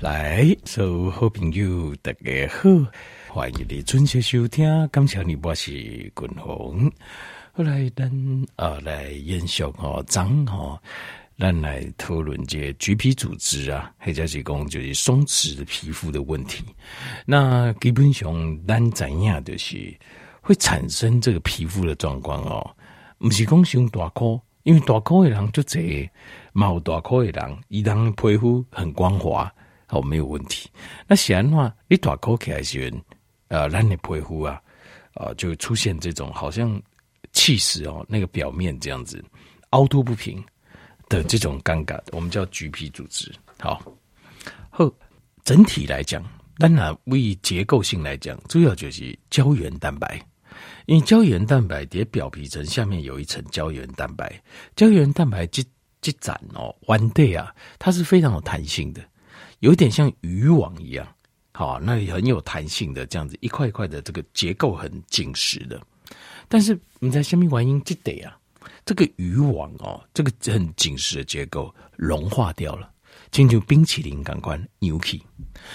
来，所有好朋友大家好，欢迎你准时收听。感谢你，我是君鸿。后来咱啊来延续哦，张哦，咱来讨论这橘皮组织啊，或者是讲就是松弛的皮肤的问题。那基本上咱怎样就是会产生这个皮肤的状况哦，不是讲胸大颗，因为大颗的人就这毛大颗的人，伊当皮肤很光滑。哦，没有问题。那显然的话，你打口起来时，呃，让你皮肤啊，啊、呃，就出现这种好像气势哦，那个表面这样子凹凸不平的这种尴尬，我们叫橘皮组织。好，后整体来讲，当然为结构性来讲，主要就是胶原蛋白，因为胶原蛋白叠表皮层下面有一层胶原蛋白，胶原蛋白积积攒哦，one day 啊，它是非常有弹性的。有点像渔网一样，好，那里很有弹性的这样子，一块一块的这个结构很紧实的。但是你在下面玩音，记得啊，这个渔网哦，这个很紧实的结构融化掉了，进入冰淇淋感官扭起，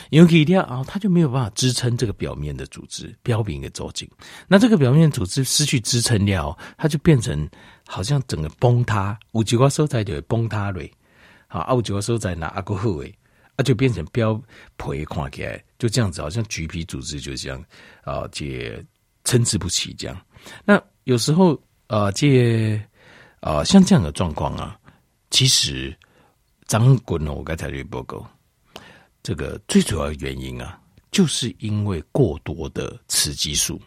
扭起掉啊，它就没有办法支撑这个表面的组织，表皮给走紧。那这个表面组织失去支撑了，它就变成好像整个崩塌，有几块所在就崩塌了，好，有几块所在哪阿个好诶。它、啊、就变成表皮看起来就这样子，好像橘皮组织就这样啊，这参差不齐这样。那有时候啊，这啊像这样的状况啊，其实张滚龙我刚才就报告，这个最主要的原因啊，就是因为过多的雌激素，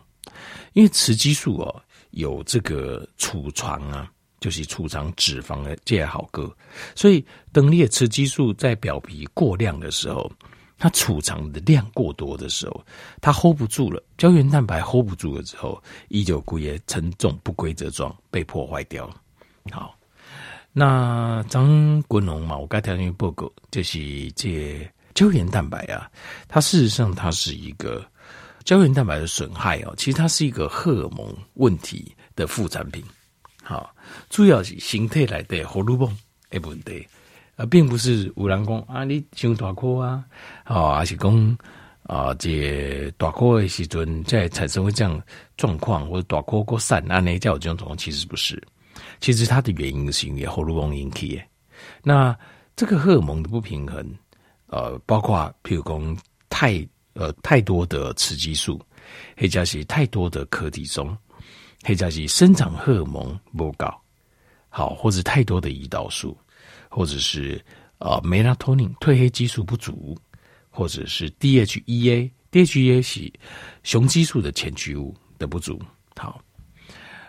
因为雌激素哦、啊、有这个储藏啊。就是储藏脂肪的这样好个，所以等你的雌激素在表皮过量的时候，它储藏的量过多的时候，它 hold 不住了，胶原蛋白 hold 不住了之后，依旧骨也沉重不规则状被破坏掉。好，那张国龙嘛，我刚才听报告，就是这胶原蛋白啊，它事实上它是一个胶原蛋白的损害哦，其实它是一个荷尔蒙问题的副产品。好，主要是身体内的荷尔蒙的问题，而并不是有人讲啊，你胸大颗啊，啊，还是讲啊，这大颗的时阵在产生会这样状况，或者大颗过散啊，那叫这种状况，其实不是，其实它的原因是因为荷尔蒙引起的。那这个荷尔蒙的不平衡，呃，包括譬如讲太呃太多的雌激素，或者是太多的可体松。或者是生长荷尔蒙不高，好，或者太多的胰岛素，或者是呃 melatonin 褪黑激素不足，或者是 DHEA，DHEA 是雄激素的前驱物的不足。好，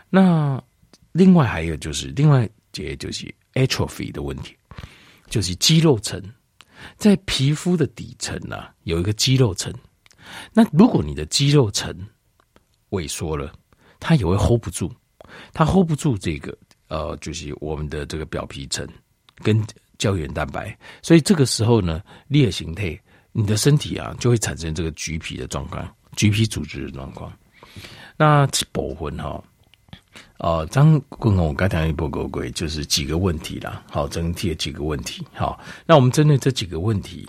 那另外还有就是另外这就是 atrophy 的问题，就是肌肉层在皮肤的底层啊有一个肌肉层，那如果你的肌肉层萎缩了。它也会 hold 不住，它 hold 不住这个呃，就是我们的这个表皮层跟胶原蛋白，所以这个时候呢，裂形态，你的身体啊就会产生这个橘皮的状况，橘皮组织的状况。那这部分哈，呃，张坤宏我刚才一报告过，就是几个问题啦，好，整体的几个问题，好，那我们针对这几个问题，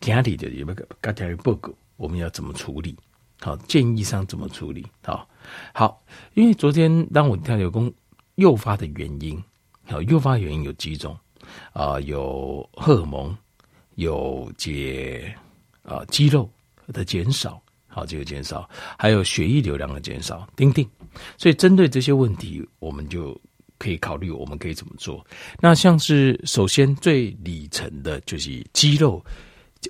家里的有没有刚才报告，我们要怎么处理？好，建议上怎么处理？好。好，因为昨天当我跳有功诱发的原因，好，诱发原因有几种啊、有荷尔蒙，有解啊肌肉的减少，好，这个减少，还有血液流量的减少，丁丁。所以针对这些问题，我们就可以考虑我们可以怎么做。那像是首先最底层的就是肌肉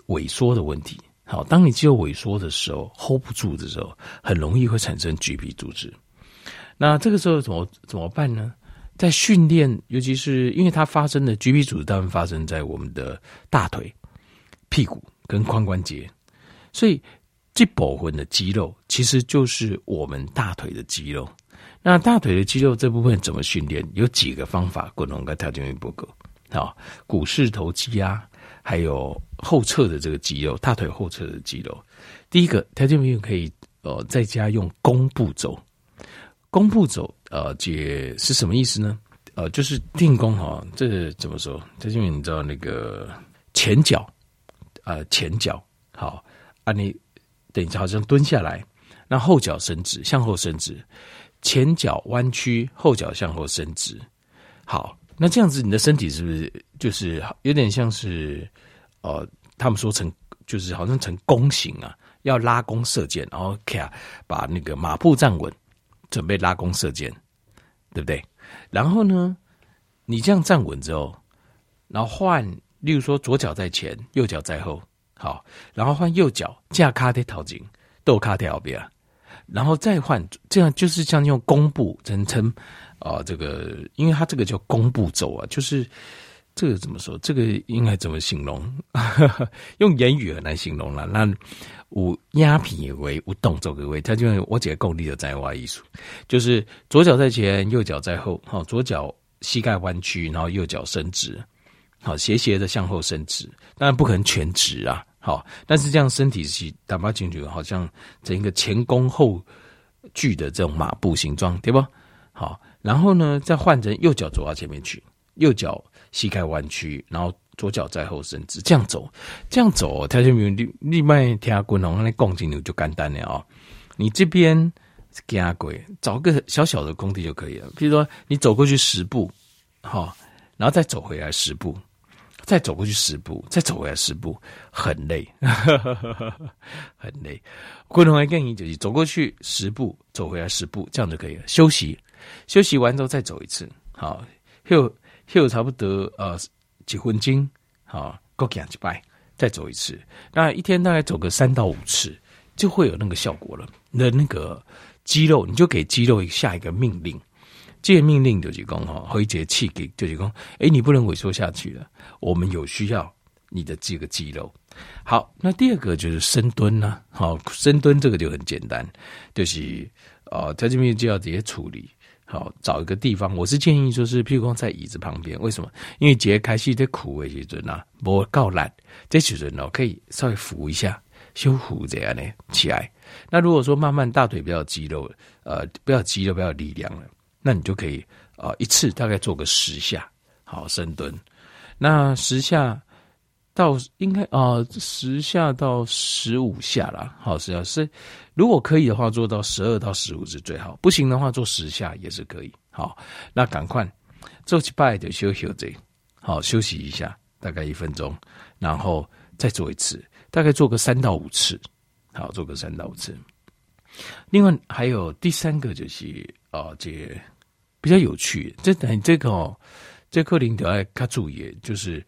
萎缩的问题。好，当你肌肉萎缩的时候，hold 不住的时候，很容易会产生橘皮组织。那这个时候怎么怎么办呢？在训练，尤其是因为它发生的橘皮组织，当然发生在我们的大腿、屁股跟髋关节，所以这部分的肌肉其实就是我们大腿的肌肉。那大腿的肌肉这部分怎么训练？有几个方法，共同跟条件不够。好，股四头肌啊。还有后侧的这个肌肉，大腿后侧的肌肉。第一个条件朋友可以呃在家用弓步走，弓步走呃解是什么意思呢？呃就是定弓哈，这、怎么说？条件朋友你知道那个前脚呃前脚好啊，你等于好像蹲下来，那后脚伸直，向后伸直，前脚弯曲，后脚向后伸直。好，那这样子你的身体是不是就是有点像是呃，他们说成就是好像成弓形啊，要拉弓射箭，然后卡把那个马步站稳，准备拉弓射箭，对不对？然后呢，你这样站稳之后，然后换，例如说左脚在前，右脚在后，好，然后换右脚架卡的头前，豆卡的后边，然后再换，这样就是像用弓步，人称啊，这个，因为它这个叫弓步走啊，就是这个怎么说？这个应该怎么形容？用言语很难形容了。那无压平为无动作的位，他就我几个功力的在外艺术，就是左脚在前，右脚在后，好，左脚。膝盖弯曲，然后右脚伸直，好，斜斜的向后伸直，当然不可能全直啊，好，但是这样身体是打发进去，好像整一个前弓后锯的这种马步形状，对不？好，然后呢，再换成右脚走到前面去，右脚膝盖弯曲，然后左脚在后伸直，这样走，这样走，条件没有另另外听下滚龙那共进你就简单了啊，你这边。加轨，找个小小的空地就可以了。比如说，你走过去十步，好，然后再走回来十步，再走过去十步，再走回来十步，很累，很累。共同来建议就是走过去十步，走回来十步，这样就可以了。休息，休息完之后再走一次，好，又又差不多呃几分钟，好，够讲几拜，再走一次。那一天大概走个三到五次，就会有那个效果了。那那个。肌肉，你就给肌肉下一个命令，这个命令就是讲哈，回节气给就是讲，哎，你不能萎缩下去了，我们有需要你的这个肌肉。好，那第二个就是深蹲呢，好，深蹲这个就很简单，就是呃，在这边就要直接处理，好，找一个地方，我是建议就是，譬如说在椅子旁边，为什么？因为节开始在苦的时阵啊，不够懒，这时阵呢可以稍微扶一下。修复这样呢起来，那如果说慢慢大腿比较肌肉，呃，比较肌肉，比较力量了，那你就可以啊、一次大概做个十下，好深蹲。那十下到应该啊、十下到十五下啦，好，十下是如果可以的话，做到十二到十五是最好，不行的话做十下也是可以。好，那赶快做起拜就休息，好休息一下，大概一分钟，然后再做一次。大概做个三到五次，好，做个三到五次。另外还有第三个就是啊，这比较有趣，这等这个哦，这课林德爱卡注意，就是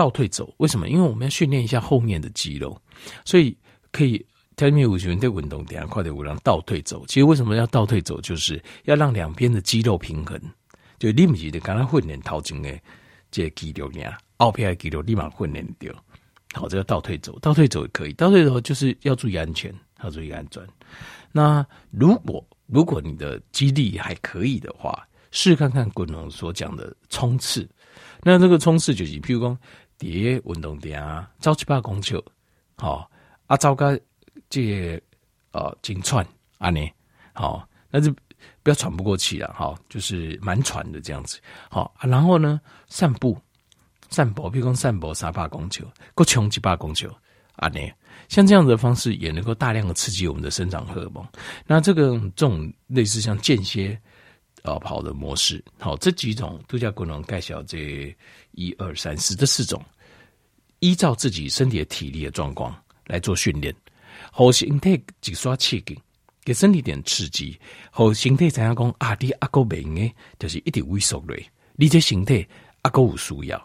倒退走。为什么？因为我们要训练一下后面的肌肉，所以可以前面五十分钟运动，等下快点五让倒退走。其实为什么要倒退走？就是要让两边的肌肉平衡。就立即的刚刚训练头前的这个肌肉呀，后边的肌肉立马训练掉。好，这个倒退走，倒退走也可以。倒退走就是要注意安全，要注意安全。那如果如果你的肌力还可以的话，试看看滚龙所讲的冲刺。那这个冲刺就是，譬如说，叠运动点啊，走七八公尺，好啊，走个这个呃，紧窜啊，你好，那就不要喘不过气了，哈，就是蛮喘的这样子。好啊，然后呢，散步。散步，比如说散步三百公尺，够冲几百公尺啊？呢，像这样的方式也能够大量的刺激我们的生长荷尔蒙。那这个这种类似像间歇啊跑的模式，好，这几种度假功能介绍这一二三四这四种，依照自己身体的体力的状况来做训练。好，身体几刷刺激，给身体点刺激。好，身体怎样讲啊？你阿哥没诶，就是一点萎缩嘞。你这身体阿哥有需要。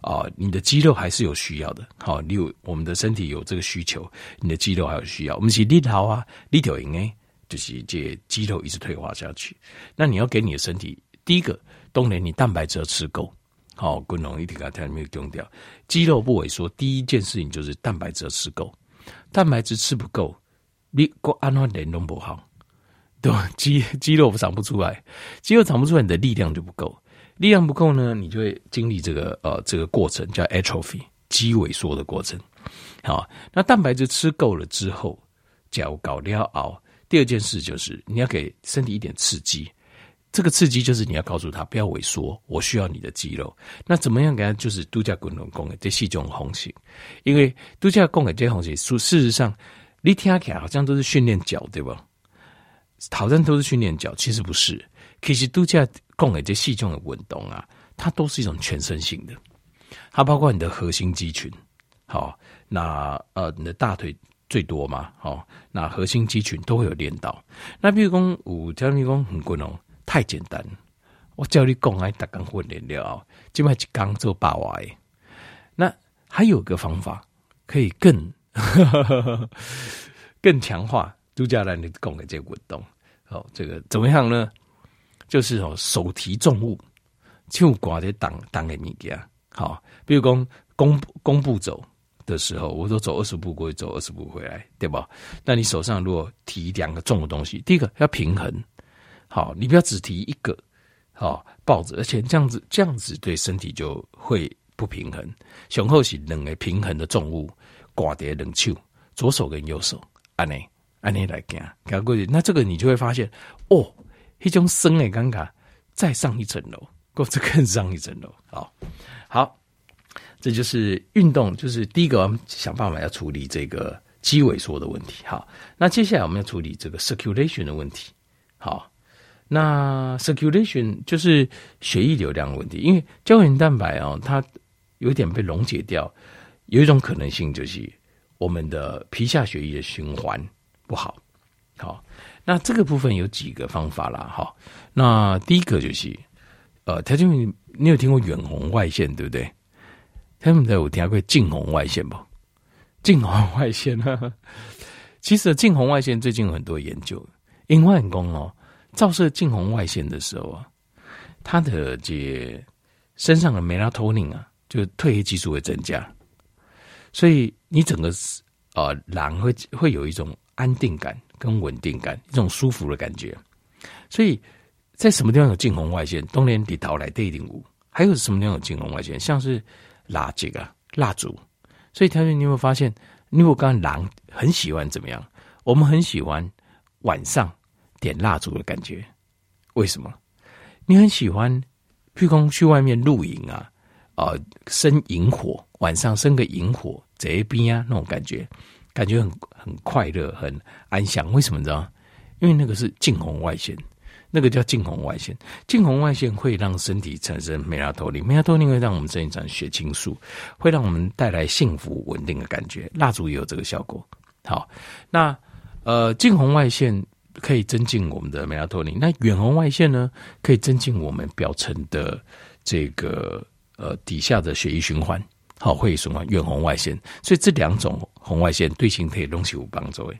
啊、哦，你的肌肉还是有需要的。好、哦，你有我们的身体有这个需求，你的肌肉还有需要。我们是力好啊，力条应该就是这肌肉一直退化下去。那你要给你的身体，第一个，当然你蛋白质要吃够。好、哦，滚龙一定要听没有丢掉。肌肉不萎缩，第一件事情就是蛋白质要吃够。蛋白质吃不够，你过安安联动不好，对吧？肌肌肉长不出来，肌肉长不出来，你的力量就不够。力量不够呢，你就会经历这个呃这个过程叫 atrophy 肌萎缩的过程。好，那蛋白质吃够了之后，脚搞掉熬。第二件事就是你要给身体一点刺激，这个刺激就是你要告诉他不要萎缩，我需要你的肌肉。那怎么样给他？就是度假滚轮功的这是一种红型，因为度假功的这红型，事实上你听起来好像都是训练脚，对吧？好像都是训练脚，其实不是。其实度假功的这细重的运动啊，它都是一种全身性的，它包括你的核心肌群，好，那呃你的大腿。最多嘛，哦，那核心肌群都会有练到。那比如讲，我教你讲很困难，太简单。我教你讲，哎，打钢训练了，就买一钢做八瓦。那还有个方法，可以更 更强化度假来的讲的这个运动。哦，这个怎么样呢？就是哦，手提重物，就挂在当当个物件。好，比如讲，弓弓步走。的时候，我都走二十步过去，走二十步回来，对吧？那你手上如果提两个重的东西，第一个要平衡，好，你不要只提一个，好抱着，而且这样子这样子对身体就会不平衡。雄厚是两个平衡的重物挂在两手，左手跟右手，按呢按呢来行，过去，那这个你就会发现，哦，一种生的尴尬，再上一层楼，或者更上一层楼，好，好。这就是运动，就是第一个，我们想办法要处理这个肌萎缩的问题。好，那接下来我们要处理这个 circulation 的问题。好，那 circulation 就是血液流量的问题，因为胶原蛋白哦，它有点被溶解掉，有一种可能性就是我们的皮下血液的循环不好。好，那这个部分有几个方法啦。好，那第一个就是呃，条件你你有听过远红外线对不对？他们有听过近红外线不？近红外线呢？其实近红外线最近有很多研究，因为很工哦，照射近红外线的时候啊，它的这身上的 melatonin 啊，就褪黑激素会增加，所以你整个呃人会会有一种安定感跟稳定感，一种舒服的感觉。所以在什么地方有近红外线，冬天里头来对顶雾，还有什么地方有近红外线，像是。蜡这个蜡烛，所以条件你有没有发现？因为我刚狼很喜欢怎么样？我们很喜欢晚上点蜡烛的感觉。为什么？你很喜欢，譬如说去外面露营啊，啊、呃，生萤火，晚上生个萤火，这边啊那种感觉，感觉很很快乐，很安详。为什么你知道？因为那个是近红外线。那个叫近红外线，近红外线会让身体产生梅拉托尼，梅拉托尼会让我们身体产生血清素，会让我们带来幸福稳定的感觉。蜡烛也有这个效果。好，那呃，近红外线可以增进我们的梅拉托尼，那远红外线呢，可以增进我们表层的这个呃底下的血液循环，好，会循环远红外线。所以这两种红外线对形可以东西无帮助。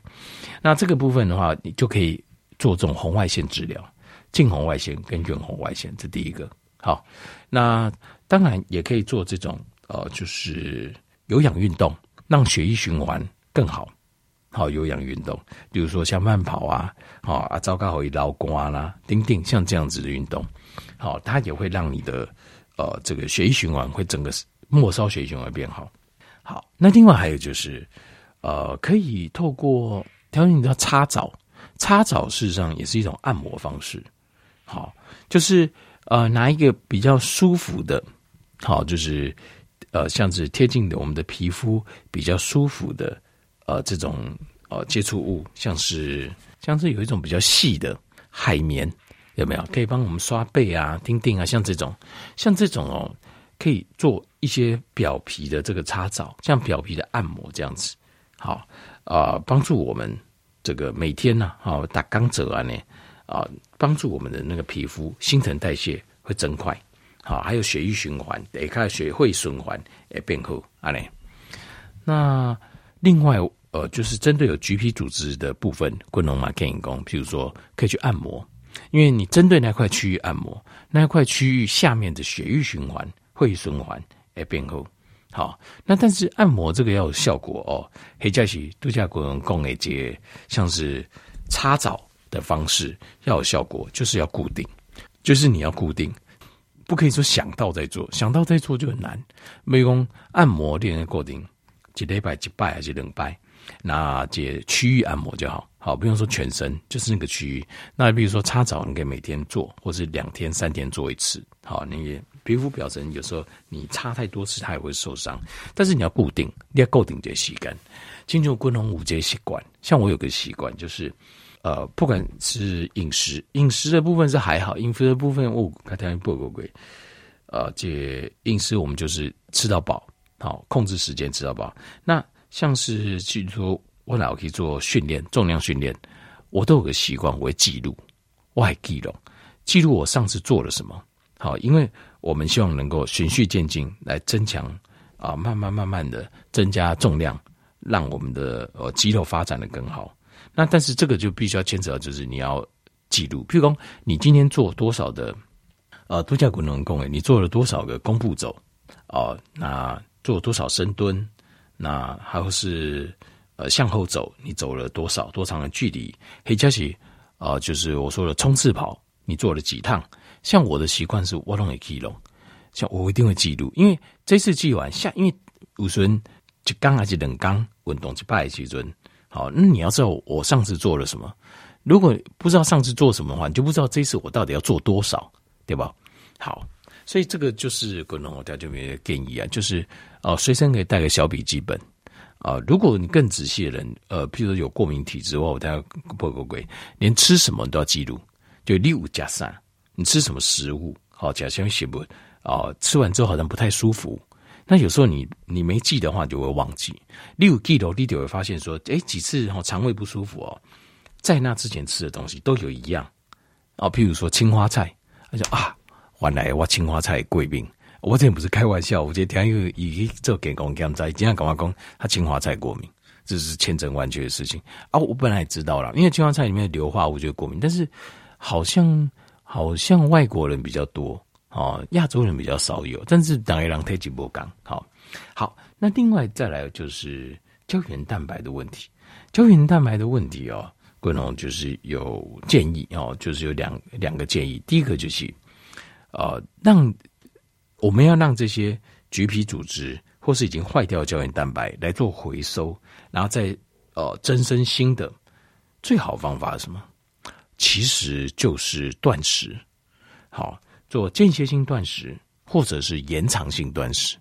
那这个部分的话，你就可以做这种红外线治疗。近红外线跟远红外线，这第一个好。那当然也可以做这种呃，就是有氧运动，让血液循环更好。好，有氧运动，比如说像慢跑啊，好啊，糟糕，好，一劳瓜啦，丁丁，像这样子的运动，好，它也会让你的呃这个血液循环会整个末梢血液循环变好。好，那另外还有就是呃，可以透过调整你的擦澡，擦澡事实上也是一种按摩方式。好，就是呃，拿一个比较舒服的，好，就是呃，像是贴近的我们的皮肤比较舒服的呃这种呃接触物，像是像是有一种比较细的海绵，有没有？可以帮我们刷背啊、钉钉啊，像这种，像这种哦，可以做一些表皮的这个擦澡，像表皮的按摩这样子，好啊，帮助我们这个每天呢，好打钢折啊呢。啊，帮助我们的那个皮肤新陈代谢会增快，好，还有血液循环，得看血会循环也变好，啊嘞。那另外，呃，就是针对有橘皮组织的部分，滚龙马可以讲，譬如说可以去按摩，因为你针对那块区域按摩，那块区域下面的血液循环会循环也变好，好。那但是按摩这个要有效果哦，黑加起度假滚龙共一节，像是擦澡。的方式要有效果，就是要固定，就是你要固定，不可以说想到再做，想到再做就很难。美工按摩练的固定，几礼拜几拜还是两拜，那这区域按摩就好，好不用说全身，就是那个区域。那比如说擦澡，你可以每天做，或是两天三天做一次。好，你皮肤表层有时候你擦太多次，它也会受伤。但是你要固定，你要固定这习惯。进入滚龙五这习惯，像我有个习惯就是。呃，不管是饮食，饮食的部分是还好，饮食的部分我看天不不贵。呃，这饮食我们就是吃到饱，好控制时间吃到饱。那像是去说，我老可以做训练，重量训练，我都有个习惯，我会记录，我还记录，记录我上次做了什么。好，因为我们希望能够循序渐进来增强啊，慢慢慢慢的增加重量，让我们的呃肌肉发展的更好。那但是这个就必须要牵扯到，就是你要记录，譬如说你今天做多少的呃度假滚轮功，你做了多少个弓步走哦、呃，那做多少深蹲，那还有是呃向后走，你走了多少多长的距离？黑加起啊，就是我说的冲刺跑，你做了几趟？像我的习惯是我都会记录，像我一定会记录，因为这次记完下，因为有时候一刚还是两刚运动一摆时阵。好，那你要知道我上次做了什么。如果不知道上次做什么的话，你就不知道这次我到底要做多少，对吧？好，所以这个就是滚龙我家这边的建议啊，就是哦，随身可以带个小笔记本啊。如果你更仔细的人，呃，譬如有过敏体质的话，我带不不贵，连吃什么都要记录，就六加三，你吃什么食物？好，假设写不啊，吃完之后好像不太舒服。那有时候你你没记的话，就会忘记。你有记的，你就会发现说，哎，几次哦肠胃不舒服哦，在那之前吃的东西都有一样哦，譬如说青花菜，他说啊，原来我青花菜贵病，我这不是开玩笑，我今天又以做健康检查，今天跟我讲他青花菜过敏，这是千真万确的事情啊。我本来也知道了，因为青花菜里面的硫化物就过敏，但是好像好像外国人比较多。哦，亚洲人比较少有，但是当然特级不刚好。好，那另外再来就是胶原蛋白的问题。胶原蛋白的问题哦，滚龙就是有建议哦，就是有两两个建议。第一个就是，呃，让我们要让这些橘皮组织或是已经坏掉的胶原蛋白来做回收，然后再呃增生新的。最好方法是什么？其实就是断食。好。做间歇性断食，或者是延长性断食，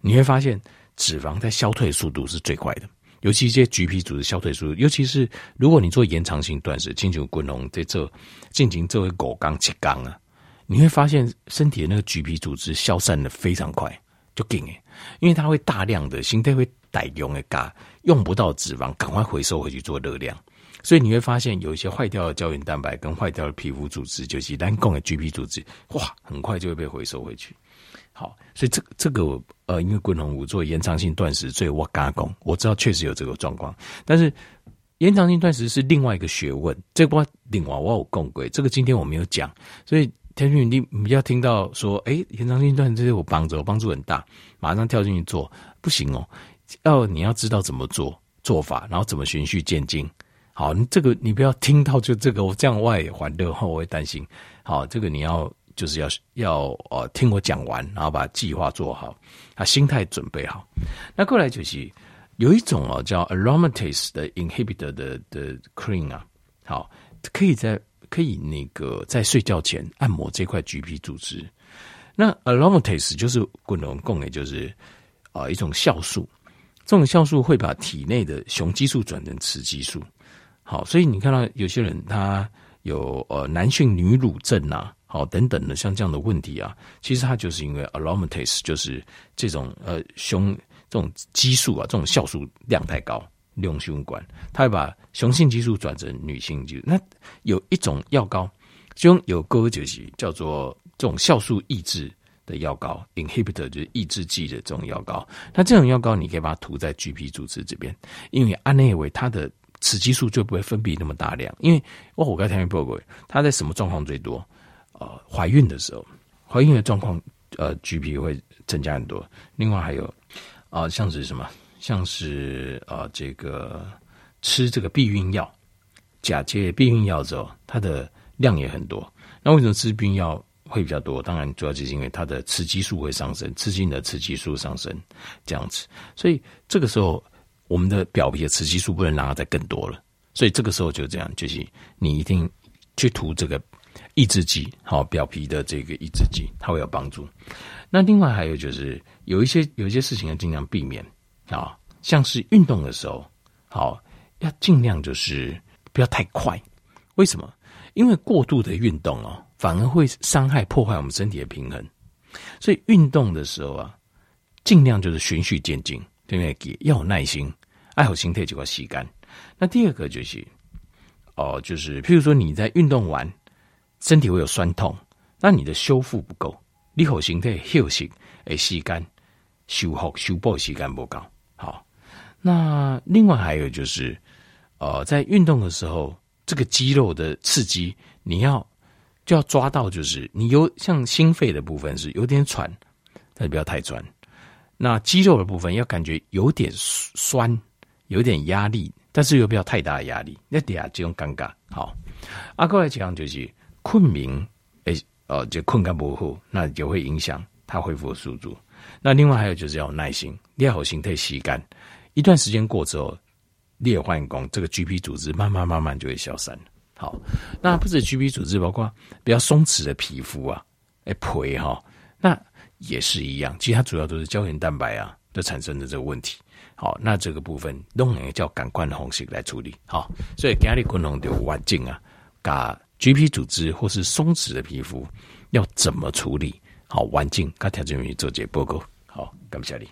你会发现脂肪在消退速度是最快的。尤其这些橘皮组织消退速度，尤其是如果你做延长性断食，进行滚龙在这进行这位狗缸七缸啊，你会发现身体的那个橘皮组织消散的非常快，就紧诶，因为它会大量的心态会带用的嘎用不到脂肪，赶快回收回去做热量。所以你会发现有一些坏掉的胶原蛋白跟坏掉的皮肤组织，就是单供的 G P 组织，哇，很快就会被回收回去。好，所以这这个呃，因为滚龙舞做延长性断食，所以我加工，我知道确实有这个状况。但是延长性断食是另外一个学问，这个另外我有共轨，这个今天我没有讲。所以天俊你你要听到说，哎，延长性断食这些我帮助，帮助很大，马上跳进去做不行哦，要你要知道怎么做做法，然后怎么循序渐进。好，你这个你不要听到就这个，我这样外环的话我会担心。好，这个你要就是要要呃听我讲完，然后把计划做好，啊，心态准备好。那过来就是有一种哦叫 aromatase 的 inhibitor 的的 cream 啊，好，可以在可以那个在睡觉前按摩这块橘皮组织。那 aromatase 就是滚龙共也就是啊、一种酵素，这种酵素会把体内的雄激素转成雌激素。好，所以你看到有些人他有呃男性女乳症呐，好等等的像这样的问题啊，其实他就是因为 aromatase 就是这种呃雄这种激素啊，这种酵素量太高，利用血管，他会把雄性激素转成女性激素。那有一种药膏，其中有个就是叫做这种酵素抑制的药膏，inhibitor 就是抑制剂的这种药膏。那这种药膏你可以把它涂在橘皮组织这边，因为安内维它的。雌激素就不会分泌那么大量，因为我我刚才听报过，它在什么状况最多？呃，怀孕的时候，怀孕的状况，呃，橘皮会增加很多。另外还有啊、呃，像是什么？像是、呃，这个吃这个避孕药，假借避孕药之后，它的量也很多。那为什么吃避孕药会比较多。当然，主要就是因为它的雌激素会上升，雌性的雌激素上升这样子。所以这个时候，我们的表皮的雌激素不能让它再更多了。所以这个时候就这样，就是你一定去涂这个抑制剂，好，表皮的这个抑制剂，它会有帮助。那另外还有就是有一些有一些事情要尽量避免啊，像是运动的时候，好，要尽量就是不要太快。为什么？因为过度的运动哦，反而会伤害破坏我们身体的平衡。所以运动的时候啊，尽量就是循序渐进，对不对？要有耐心，爱好心态就要吸干。那第二个就是哦，就是譬如说你在运动完，身体会有酸痛，那你的修复不够，你好心态休息诶，吸干修复修补吸干不够。好，那另外还有就是呃，在运动的时候。这个肌肉的刺激，你要就要抓到，就是你有像心肺的部分是有点喘，但不要太喘。那肌肉的部分要感觉有点酸，有点压力，但是又不要太大的压力。那底下这种尴尬，好。阿哥来讲就是困眠，诶，呃，就困干不好，那就会影响它恢复的速度。那另外还有就是要耐心，练好心态吸干，一段时间过之后。裂换工，这个 GP 组织慢慢慢慢就会消散。好，那不止 GP 组织，包括比较松弛的皮肤啊，哎，皮哈，那也是一样。其实它主要都是胶原蛋白啊，的产生的这个问题。好，那这个部分用一个叫感官的方式来处理。好，所以家里功能的环境啊，把橘皮组织或是松弛的皮肤要怎么处理？好，环境，跟条件员做这报告。好，感谢你。